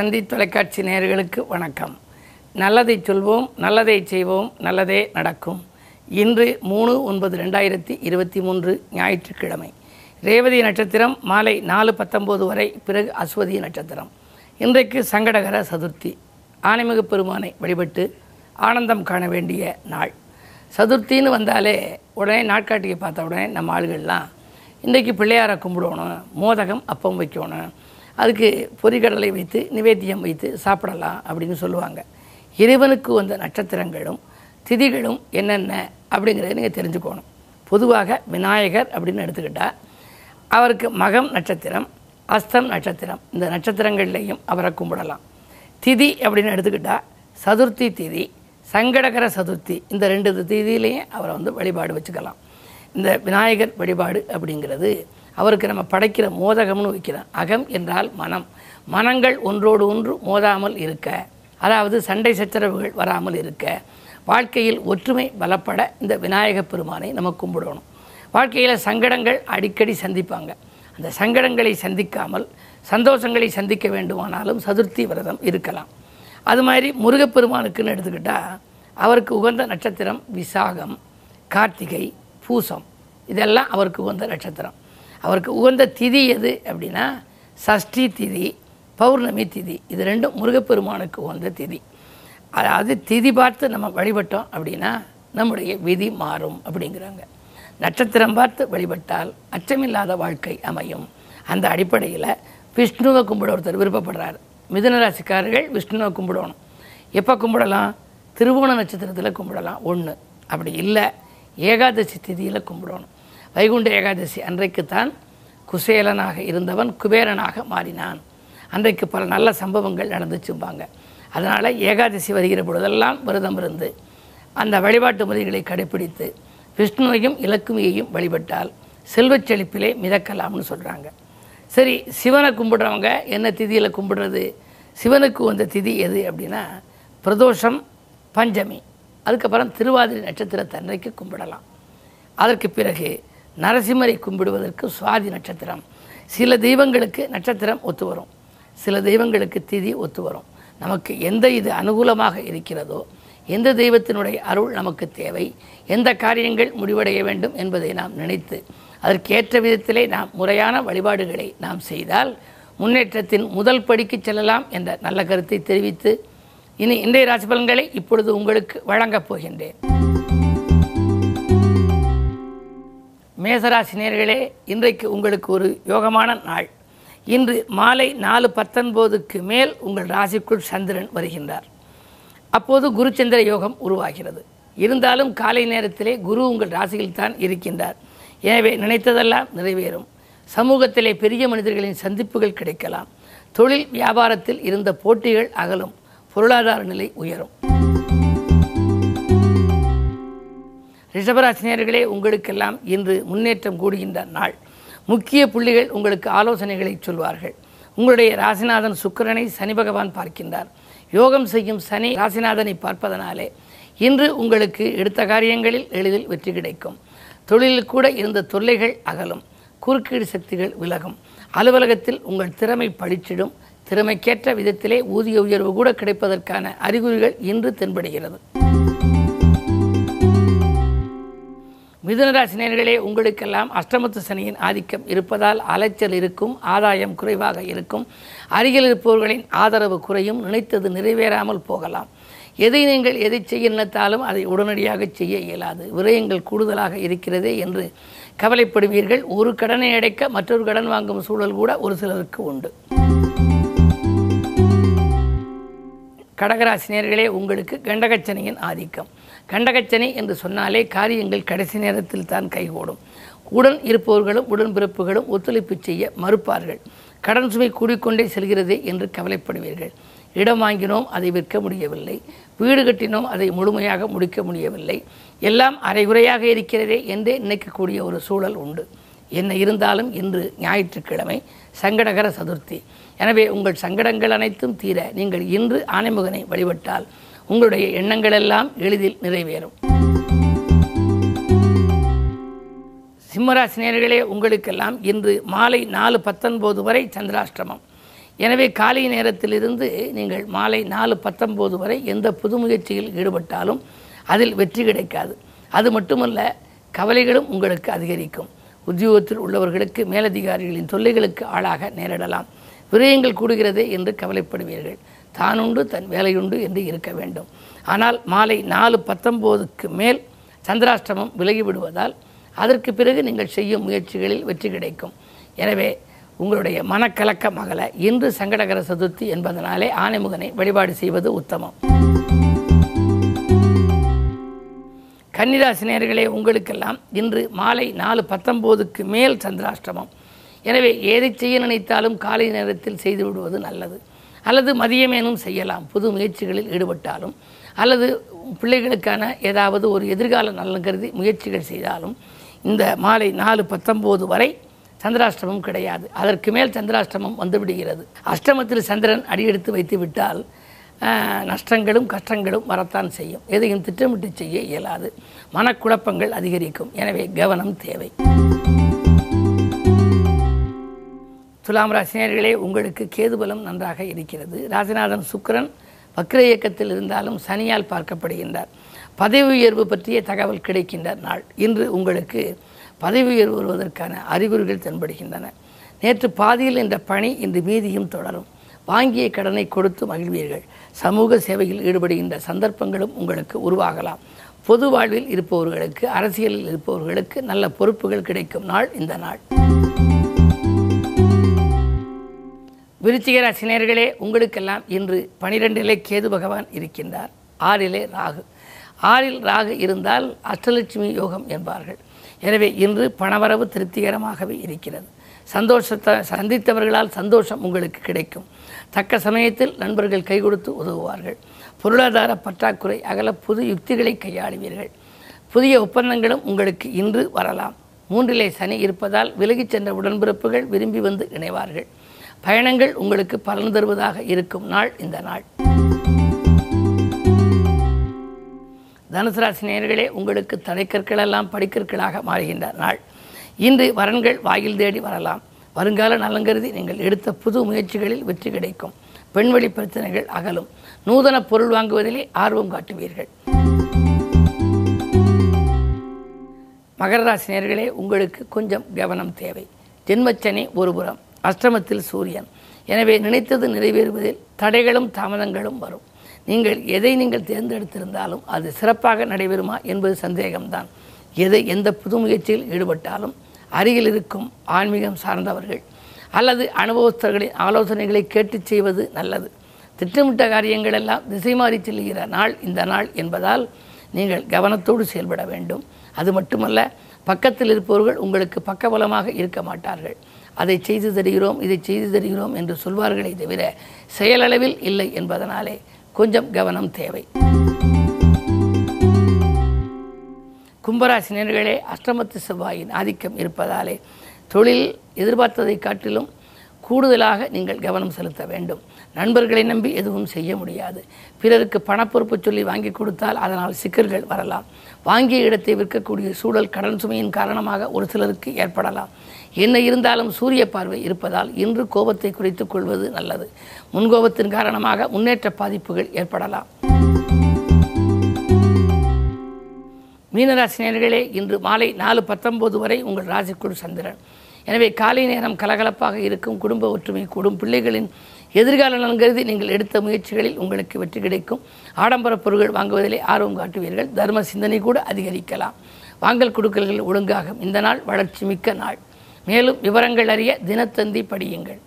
தந்தி தொலைக்காட்சி நேயர்களுக்கு வணக்கம். நல்லதை சொல்வோம் நல்லதை செய்வோம் நல்லதே நடக்கும். இன்று மூணு ஒன்பது ரெண்டாயிரத்தி இருபத்தி மூன்று ஞாயிற்றுக்கிழமை. ரேவதி நட்சத்திரம் மாலை நாலு பத்தொம்போது வரை பிறகு அஸ்வதி நட்சத்திரம். இன்றைக்கு சங்கடகர சதுர்த்தி. ஆனைமிகு பெருமானை வழிபட்டு ஆனந்தம் காண வேண்டிய நாள். சதுர்த்தின்னு வந்தாலே உடனே நாட்காட்டியை பார்த்த உடனே நம்ம ஆளுகள்லாம் இன்றைக்கு பிள்ளையாரை கும்பிடணும் மோதகம் அப்பம் வைக்கணும் அதுக்கு பொறிகடலை வைத்து நிவேத்தியம் வைத்து சாப்பிடலாம் அப்படின்னு சொல்லுவாங்க. இறைவனுக்கு வந்த நட்சத்திரங்களும் திதிகளும் என்னென்ன அப்படிங்கிறத நீங்கள் தெரிஞ்சுக்கணும். பொதுவாக விநாயகர் அப்படின்னு எடுத்துக்கிட்டால் அவருக்கு மகம் நட்சத்திரம் அஸ்தம் நட்சத்திரம் இந்த நட்சத்திரங்கள்லேயும் அவரை கும்பிடலாம். திதி அப்படின்னு எடுத்துக்கிட்டால் சதுர்த்தி திதி சங்கடகர சதுர்த்தி இந்த ரெண்டு திதியிலையும் அவரை வந்து வழிபாடு வச்சுக்கலாம். இந்த விநாயகர் வழிபாடு அப்படிங்கிறது அவருக்கு நம்ம படைக்கிற மோதகம்னு வைக்கிறோம் அகம் என்றால் மனம். மனங்கள் ஒன்றோடு ஒன்று மோதாமல் இருக்க. அதாவது சண்டை சச்சரவுகள் வராமல் இருக்க. வாழ்க்கையில் ஒற்றுமை பலப்பட இந்த விநாயகப் பெருமானை நம்ம கும்பிடணும். வாழ்க்கையில் சங்கடங்கள் அடிக்கடி சந்திப்பாங்க. அந்த சங்கடங்களை சந்திக்காமல் சந்தோஷங்களை சந்திக்க வேண்டுமானாலும் சதுர்த்தி விரதம் இருக்கலாம். அது மாதிரி முருகப்பெருமானுக்குன்னு எடுத்துக்கிட்டால் அவருக்கு உகந்த நட்சத்திரம் விசாகம் கார்த்திகை பூசம். இதெல்லாம் அவருக்கு உகந்த நட்சத்திரம். அவருக்கு உகந்த திதி எது அப்படின்னா சஷ்டி திதி பௌர்ணமி திதி. இது ரெண்டும் முருகப்பெருமானுக்கு உகந்த திதி. அதாவது திதி பார்த்து நம்ம வழிபட்டோம் அப்படின்னா நம்முடைய விதி மாறும் அப்படிங்கிறாங்க. நட்சத்திரம் பார்த்து வழிபட்டால் அச்சமில்லாத வாழ்க்கை அமையும். அந்த அடிப்படையில் விஷ்ணுவை கும்பிட ஒருத்தர் விருப்பப்படுறார். மிதுனராசிக்காரர்கள் விஷ்ணுவை கும்பிடணும். எப்போ கும்பிடலாம்? திருவோண நட்சத்திரத்தில் கும்பிடலாம். ஒன்று அப்படி இல்லை ஏகாதசி திதியில் கும்பிடணும். வைகுண்ட ஏகாதசி அன்றைக்குத்தான் குசேலனாக இருந்தவன் குபேரனாக மாறினான். அன்றைக்கு பல நல்ல சம்பவங்கள் நடந்துச்சும்பாங்க. அதனால் ஏகாதசி வருகிற பொழுதெல்லாம் விரதம் இருந்து அந்த வழிபாட்டு முறைகளை கடைப்பிடித்து விஷ்ணுவையும் இலக்குமியையும் வழிபட்டால் செல்வச் செழிப்பிலே மிதக்கலாம்னு சொல்கிறாங்க சரி சிவனை கும்பிடுறவங்க என்ன திதியில் கும்பிடுறது? சிவனுக்கு வந்த திதி எது அப்படின்னா பிரதோஷம் பஞ்சமி. அதுக்கப்புறம் திருவாதிரை நட்சத்திரத்தன்றைக்கு கும்பிடலாம். அதற்கு பிறகு நரசிம்மரை கும்பிடுவதற்கு சுவாதி நட்சத்திரம். சில தெய்வங்களுக்கு நட்சத்திரம் ஒத்து வரும். சில தெய்வங்களுக்கு திதி ஒத்து வரும். நமக்கு எந்த இது அனுகூலமாக இருக்கிறதோ எந்த தெய்வத்தினுடைய அருள் நமக்கு தேவை எந்த காரியங்கள் முடிவடைய வேண்டும் என்பதை நாம் நினைத்து அதற்கேற்ற விதத்திலே நாம் முறையான வழிபாடுகளை நாம் செய்தால் முன்னேற்றத்தின் முதல் படிக்கு செல்லலாம் என்ற நல்ல கருத்தை தெரிவித்து இனி இன்றைய ராசி பலன்களை இப்பொழுது உங்களுக்கு வழங்கப் போகின்றேன். மேசராசினியர்களே இன்றைக்கு உங்களுக்கு ஒரு யோகமான நாள். இன்று மாலை நாலு பத்தொன்பதுக்கு மேல் உங்கள் ராசிக்குள் சந்திரன் வருகின்றார். அப்போது குருச்சந்திர யோகம் உருவாகிறது. இருந்தாலும் காலை நேரத்திலே குரு உங்கள் ராசியில் தான் இருக்கின்றார். எனவே நினைத்ததெல்லாம் நிறைவேறும். சமூகத்திலே பெரிய மனிதர்களின் சந்திப்புகள் கிடைக்கலாம். தொழில் வியாபாரத்தில் இருந்த போட்டிகள் அகலும். பொருளாதார நிலை உயரும். ரிஷபராசினியர்களே உங்களுக்கெல்லாம் இன்று முன்னேற்றம் கூடுகின்ற நாள். முக்கிய புள்ளிகள் உங்களுக்கு ஆலோசனைகளை சொல்வார்கள். உங்களுடைய ராசிநாதன் சுக்கிரனை சனி பகவான் பார்க்கின்றார். யோகம் செய்யும் சனி ராசிநாதனை பார்ப்பதனாலே இன்று உங்களுக்கு எடுத்த காரியங்களில் எளிதில் வெற்றி கிடைக்கும். தொழிலில் கூட இருந்த தொல்லைகள் அகலும். குறுக்கீடு சக்திகள் விலகும். அலுவலகத்தில் உங்கள் திறமை பழிச்சிடும் திறமைக்கேற்ற விதத்திலே ஊதிய உயர்வு கூட கிடைப்பதற்கான அறிகுறிகள் இன்று தென்படுகிறது. மிதுனராசினியர்களே உங்களுக்கெல்லாம் அஷ்டமத்து சனியின் ஆதிக்கம் இருப்பதால் அலைச்சல் இருக்கும் ஆதாயம் குறைவாக இருக்கும். அருகில் இருப்பவர்களின் ஆதரவு குறையும் நினைத்தது நிறைவேறாமல் போகலாம். எதை நீங்கள் எதை செய்ய நினைத்தாலும் அதை உடனடியாக செய்ய இயலாது. விரயங்கள் கூடுதலாக இருக்கிறதே என்று கவலைப்படுவீர்கள். ஒரு கடனை அடைக்க மற்றொரு கடன் வாங்கும் சூழல் கூட ஒரு சிலருக்கு உண்டு. கடகராசினியர்களே உங்களுக்கு கண்டகச்சனையின் ஆதிக்கம். கண்டகச்சனை என்று சொன்னாலே காரியங்கள் கடைசி நேரத்தில் தான் கைகூடும். உடன் இருப்பவர்களும் உடன்பிறப்புகளும் ஒத்துழைப்பு செய்ய மறுப்பார்கள். கடன் சுமை கூடிக்கொண்டே செல்கிறதே என்று கவலைப்படுவீர்கள். இடம் வாங்கினோம் அதை விற்க முடியவில்லை. வீடு கட்டினோம் அதை முழுமையாக முடிக்க முடியவில்லை. எல்லாம் அரைகுறையாக இருக்கிறதே என்றே நினைக்கக்கூடிய ஒரு சூழல் உண்டு. என்ன இருந்தாலும் இன்று ஞாயிற்றுக்கிழமை சங்கடகர சதுர்த்தி. எனவே உங்கள் சங்கடங்கள் அனைத்தும் தீர நீங்கள் இன்று ஆனைமுகனை வழிபட்டால் உங்களுடைய எண்ணங்கள் எல்லாம் எளிதில் நிறைவேறும். சிம்மராசினியர்களே உங்களுக்கெல்லாம் இன்று மாலை நாலு பத்தொன்பது வரை சந்திராஷ்டிரமம். எனவே காலை நேரத்திலிருந்து நீங்கள் மாலை நாலு பத்தொம்போது வரை எந்த புது முயற்சியில் ஈடுபட்டாலும் அதில் வெற்றி கிடைக்காது. அது மட்டுமல்ல கவலைகளும் உங்களுக்கு அதிகரிக்கும். உத்தியோகத்தில் உள்ளவர்களுக்கு மேலதிகாரிகளின் தொல்லைகளுக்கு ஆளாக நேரிடலாம். விரயங்கள் கூடுகிறதே என்று கவலைப்படுவீர்கள். தானுண்டு தன் வேலையுண்டு என்று இருக்க வேண்டும். ஆனால் மாலை நாலு பத்தொம்போதுக்கு மேல் சந்திராஷ்டமம் விலகிவிடுவதால் அதற்கு பிறகு நீங்கள் செய்யும் முயற்சிகளில் வெற்றி கிடைக்கும். எனவே உங்களுடைய மனக்கலக்கம் அகல இன்று சங்கடகர சதுர்த்தி என்பதனாலே ஆனைமுகனை வழிபாடு செய்வது உத்தமம். கன்னிராசினியர்களே உங்களுக்கெல்லாம் இன்று மாலை நாலு பத்தொம்போதுக்கு மேல் சந்திராஷ்டமம். எனவே எதை செய்ய நினைத்தாலும் காலை நேரத்தில் செய்து விடுவது நல்லது. அல்லது மதியமேனும் செய்யலாம். புது முயற்சிகளில் ஈடுபட்டாலும். அல்லது பிள்ளைகளுக்கான ஏதாவது ஒரு எதிர்கால நலன் கருதி முயற்சிகள் செய்தாலும் இந்த மாலை நாலு பத்தொம்போது வரை சந்திராஷ்டமம் கிடையாது. அதற்கு மேல் சந்திராஷ்டமம் வந்துவிடுகிறது. அஷ்டமத்தில் சந்திரன் அடியெடுத்து வைத்து விட்டால் நஷ்டங்களும் கஷ்டங்களும் வரத்தான் செய்யும். எதையும் திட்டமிட்டு செய்ய இயலாது. மனக்குழப்பங்கள் அதிகரிக்கும். எனவே கவனம் தேவை. துலாம் ராசினியர்களே உங்களுக்கு கேதுபலம் நன்றாக இருக்கிறது. ராசிநாதன் சுக்கிரன் வக்ர இயக்கத்தில் இருந்தாலும் சனியால் பார்க்கப்படுகின்றார். பதவி உயர்வு பற்றிய தகவல் கிடைக்கின்ற நாள். இன்று உங்களுக்கு பதவி உயர்வு வருவதற்கான அறிகுறிகள் தென்படுகின்றன. நேற்று பாதியில் என்ற பணி இன்று மீதியும் தொடரும். வாங்கிய கடனை கொடுத்து மகிழ்வீர்கள். சமூக சேவையில் ஈடுபடுகின்ற சந்தர்ப்பங்களும் உங்களுக்கு உருவாகலாம். பொது வாழ்வில் இருப்பவர்களுக்கு அரசியலில் இருப்பவர்களுக்கு நல்ல பொறுப்புகள் கிடைக்கும் நாள் இந்த நாள். விருச்சிக ராசினியர்களே உங்களுக்கெல்லாம் இன்று பனிரெண்டிலே கேது பகவான் இருக்கின்றார். ஆறிலே ராகு. ஆறில் ராகு இருந்தால் அஷ்டலட்சுமி யோகம் என்பார்கள். எனவே இன்று பணவரவு திருப்திகரமாகவே இருக்கிறது. சந்தோஷத்தை சந்தித்தவர்களால் சந்தோஷம் உங்களுக்கு கிடைக்கும். தக்க சமயத்தில் நண்பர்கள் கை கொடுத்து உதவுவார்கள். பொருளாதார பற்றாக்குறை அகல புது யுக்திகளை கையாளுவீர்கள். புதிய ஒப்பந்தங்களும் உங்களுக்கு இன்று வரலாம். மூன்றிலே சனி இருப்பதால் விலகிச் சென்ற உடன்பிறப்புகள் விரும்பி வந்து இணைவார்கள். பயணங்கள் உங்களுக்கு பலன் தருவதாக இருக்கும் நாள் இந்த நாள். தனுசு ராசி உங்களுக்கு தலைக்கற்களெல்லாம் படிக்கற்களாக மாறுகின்ற நாள். இன்று வரன்கள் வாயில் தேடி வரலாம். வருங்கால நலங்கருதி நீங்கள் எடுத்த புது முயற்சிகளில் வெற்றி கிடைக்கும். பெண்வழி பிரச்சனைகள் அகலும். நூதன பொருள் வாங்குவதிலே ஆர்வம் காட்டுவீர்கள். மகர ராசி உங்களுக்கு கொஞ்சம் கவனம் தேவை. ஜென்மச்சனி ஒருபுறம் அஷ்டமத்தில் சூரியன். எனவே நினைத்தது நிறைவேறுவதில் தடைகளும் தாமதங்களும் வரும். நீங்கள் எதை நீங்கள் தேர்ந்தெடுத்திருந்தாலும் அது சிறப்பாக நடைபெறுமா என்பது சந்தேகம்தான். எதை எந்த புது முயற்சியில் ஈடுபட்டாலும் அருகில் இருக்கும் ஆன்மீகம் சார்ந்தவர்கள் அல்லது அனுபவஸ்தர்களின் ஆலோசனைகளை கேட்டுச் செய்வது நல்லது. திட்டமிட்ட காரியங்களெல்லாம் திசை மாறி செல்லுகிற நாள் இந்த நாள் என்பதால் நீங்கள் கவனத்தோடு செயல்பட வேண்டும். அது மட்டுமல்ல பக்கத்தில் இருப்பவர்கள் உங்களுக்கு பக்கபலமாக இருக்க மாட்டார்கள். அதை செய்து தருகிறோம் இதை செய்து தருகிறோம் என்று சொல்வார்களே தவிர செயலளவில் இல்லை என்பதனாலே கொஞ்சம் கவனம் தேவை. கும்பராசினியர்களே அஷ்டமத்து செவ்வாயின் ஆதிக்கம் இருப்பதாலே தொழில் எதிர்பார்த்ததை காட்டிலும் கூடுதலாக நீங்கள் கவனம் செலுத்த வேண்டும். நண்பர்களை நம்பி எதுவும் செய்ய முடியாது. பிறருக்கு பணப்பொறுப்பு சொல்லி வாங்கி கொடுத்தால் அதனால் சிக்கல்கள் வரலாம். வாங்கிய இடத்தை விற்கக்கூடிய சூழல் கடன் சுமையின் காரணமாக ஒரு சிலருக்கு ஏற்படலாம். என்ன இருந்தாலும் சூரிய பார்வை இருப்பதால் இன்று கோபத்தை குறைத்துக் கொள்வது நல்லது. முன்கோபத்தின் காரணமாக முன்னேற்ற பாதிப்புகள் ஏற்படலாம். மீனராசினியர்களே இன்று மாலை நாலு பத்தொம்போது வரை உங்கள் ராசிக்குள் சந்திரன். எனவே காலை நேரம் கலகலப்பாக இருக்கும் குடும்ப ஒற்றுமை கூடும் பிள்ளைகளின் எதிர்கால நலன் கருதி நீங்கள் எடுத்த முயற்சிகளில் உங்களுக்கு வெற்றி கிடைக்கும். ஆடம்பர பொருட்கள் வாங்குவதிலே ஆர்வம் காட்டுவீர்கள். தர்ம சிந்தனை கூட அதிகரிக்கலாம். வாங்கல் கொடுக்கல்கள் ஒழுங்காகும். இந்த நாள் வளர்ச்சி மிக்க நாள். மேலும் விவரங்கள் அறிய தினத்தந்தி படியுங்கள்.